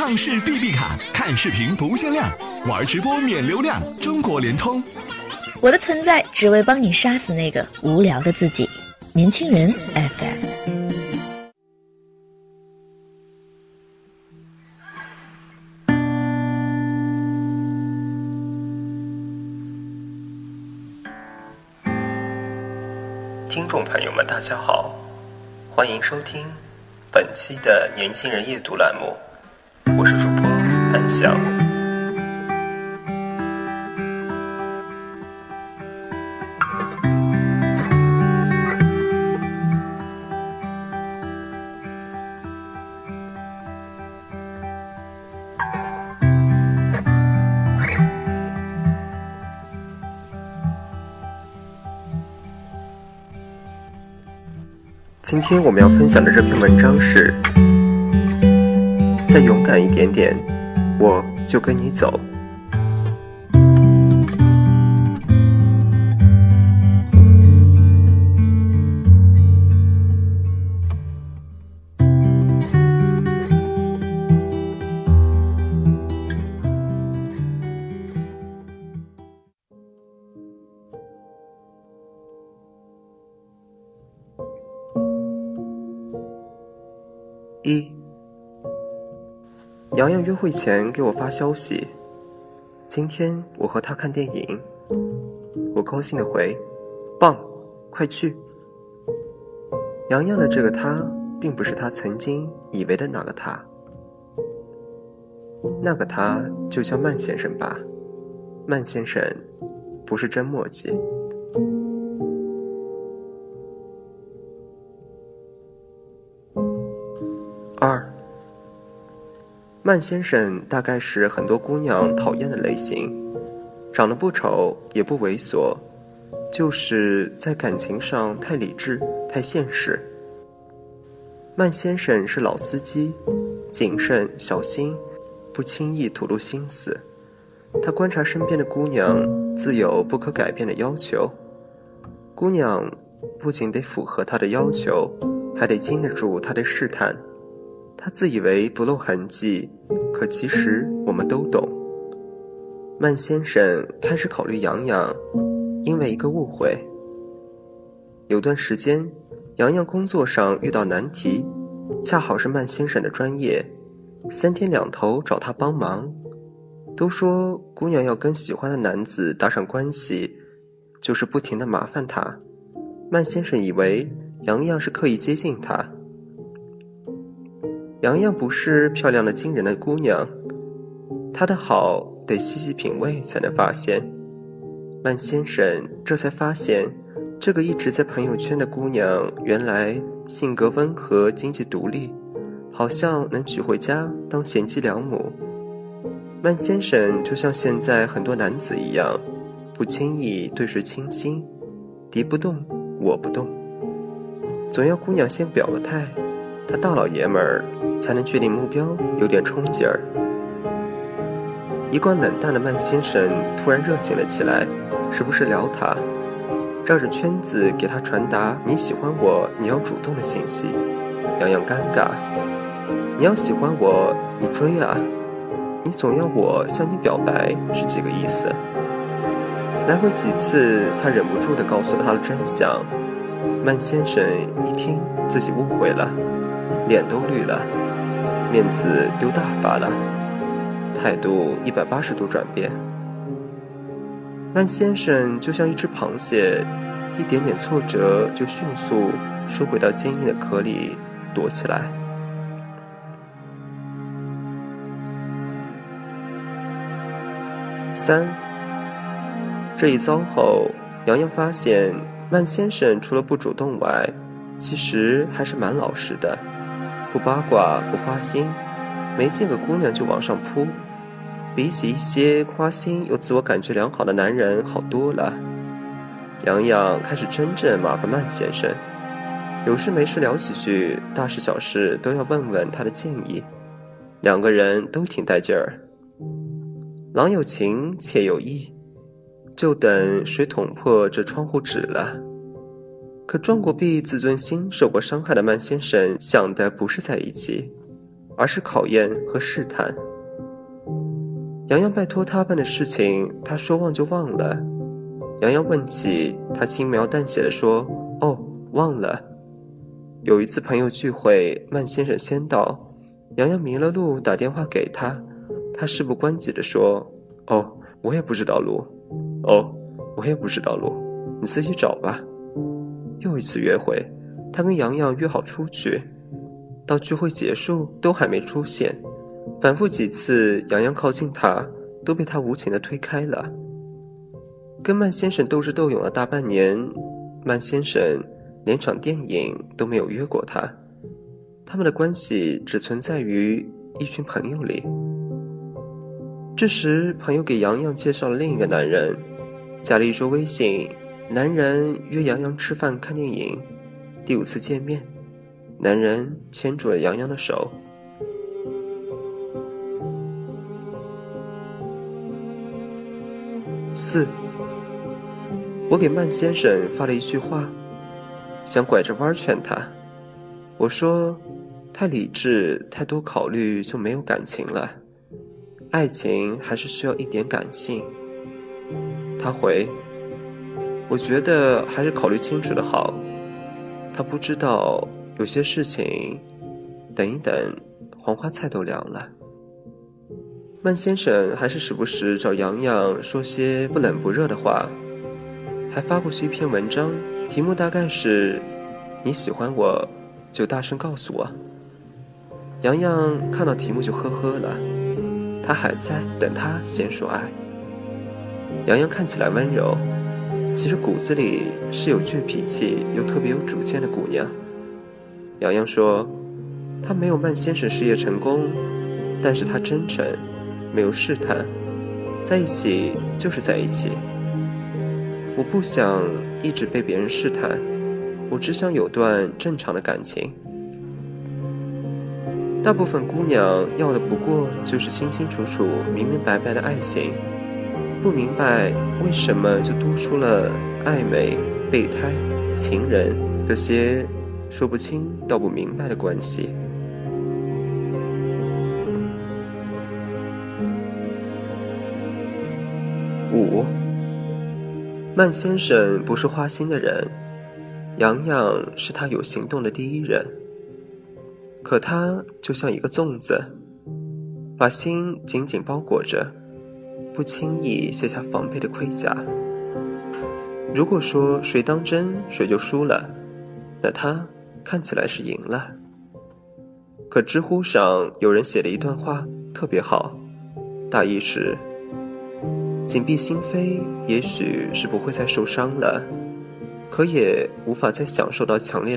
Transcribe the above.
畅视 B B 卡，看视频不限量，玩直播免流量，中国联通。我的存在只为帮你杀死那个无聊的自己。年轻人 FM。听众朋友们，大家好，欢迎收听本期的《年轻人夜读》栏目，我是主播安翔。今天我们要分享的这篇文章是：再勇敢一点点，我就跟你走。一，洋洋约会前给我发消息，今天我和他看电影。我高兴的回，棒，快去。洋洋的这个他，并不是他曾经以为的那个他，那个他就叫曼先生吧。曼先生，不是真墨迹。二，曼先生大概是很多姑娘讨厌的类型，长得不丑也不猥琐，就是在感情上太理智、太现实。曼先生是老司机，谨慎小心，不轻易吐露心思。他观察身边的姑娘，自有不可改变的要求。姑娘不仅得符合他的要求，还得经得住他的试探。他自以为不露痕迹，可其实我们都懂。曼先生开始考虑洋洋，因为一个误会。有段时间，洋洋工作上遇到难题，恰好是曼先生的专业，三天两头找他帮忙。都说姑娘要跟喜欢的男子搭上关系，就是不停的麻烦他。曼先生以为洋洋是刻意接近他。洋洋不是漂亮的惊人的姑娘，她的好得细细品味才能发现。曼先生这才发现，这个一直在朋友圈的姑娘，原来性格温和、经济独立，好像能娶回家当贤妻良母。曼先生就像现在很多男子一样，不轻易对谁倾心，敌不动我不动，总要姑娘先表个态。他大老爷们儿才能确定目标，有点冲劲儿。一贯冷淡的曼先生突然热情了起来，时不时撩他，绕着圈子给他传达“你喜欢我，你要主动”的信息。洋洋尴尬，你要喜欢我，你追啊！你总要我向你表白是几个意思？来回几次，他忍不住地告诉了他的真相。曼先生一听，自己误会了。脸都绿了，面子丢大发了，态度一百八十度转变。万先生就像一只螃蟹，一点点挫折就迅速收回到坚硬的壳里躲起来。三，这一遭后，洋洋发现万先生除了不主动外，其实还是蛮老实的。不八卦，不花心，没见个姑娘就往上扑，比起一些花心又自我感觉良好的男人好多了。洋洋开始真正麻烦曼先生，有事没事聊几句，大事小事都要问问他的建议，两个人都挺带劲儿。郎有情，妾有意，就等谁捅破这窗户纸了。可撞过壁，自尊心受过伤害的曼先生想的不是在一起，而是考验和试探。洋洋拜托他办的事情，他说忘就忘了。洋洋问起，他轻描淡写的说：“哦，忘了。”有一次朋友聚会，曼先生先到。洋洋迷了路，打电话给他，他事不关己地说：“哦，我也不知道路。哦，我也不知道路，你自己找吧。”又一次约会，他跟洋洋约好出去，到聚会结束都还没出现，反复几次，洋洋靠近他，都被他无情的推开了。跟曼先生斗智斗勇了大半年，曼先生连场电影都没有约过他。他们的关系只存在于一群朋友里。这时，朋友给洋洋介绍了另一个男人，加了一桌微信。男人约杨洋吃饭看电影。第五次见面，男人牵住了杨洋的手。四，我给曼先生发了一句话，想拐着弯劝他。我说。太理智，太多考虑就没有感情了。爱情还是需要一点感性。他回：“我觉得还是考虑清楚的好。”他不知道有些事情，等一等，黄花菜都凉了。曼先生还是时不时找洋洋说些不冷不热的话，还发过去一篇文章，题目大概是：“你喜欢我，就大声告诉我。”洋洋看到题目就呵呵了，他还在等他先说爱。洋洋看起来温柔，其实骨子里是有倔脾气又特别有主见的姑娘。洋洋说，他没有曼先生事业成功，但是他真诚，没有试探，在一起就是在一起。我不想一直被别人试探，我只想有段正常的感情。大部分姑娘要的不过就是清清楚楚、明明白白的爱情，不明白为什么就多出了暧昧、备胎、情人这些说不清道不明白的关系。五，曼先生不是花心的人，洋洋是他有行动的第一人。可他就像一个粽子，把心紧紧包裹着，不轻易卸下防备的盔甲。如果说谁当真谁就输了，那他看起来是赢了。可知乎上有人写了一段话，特别好，大意是：紧闭心扉，也许是不会再受伤了，可也无法再享受到强烈。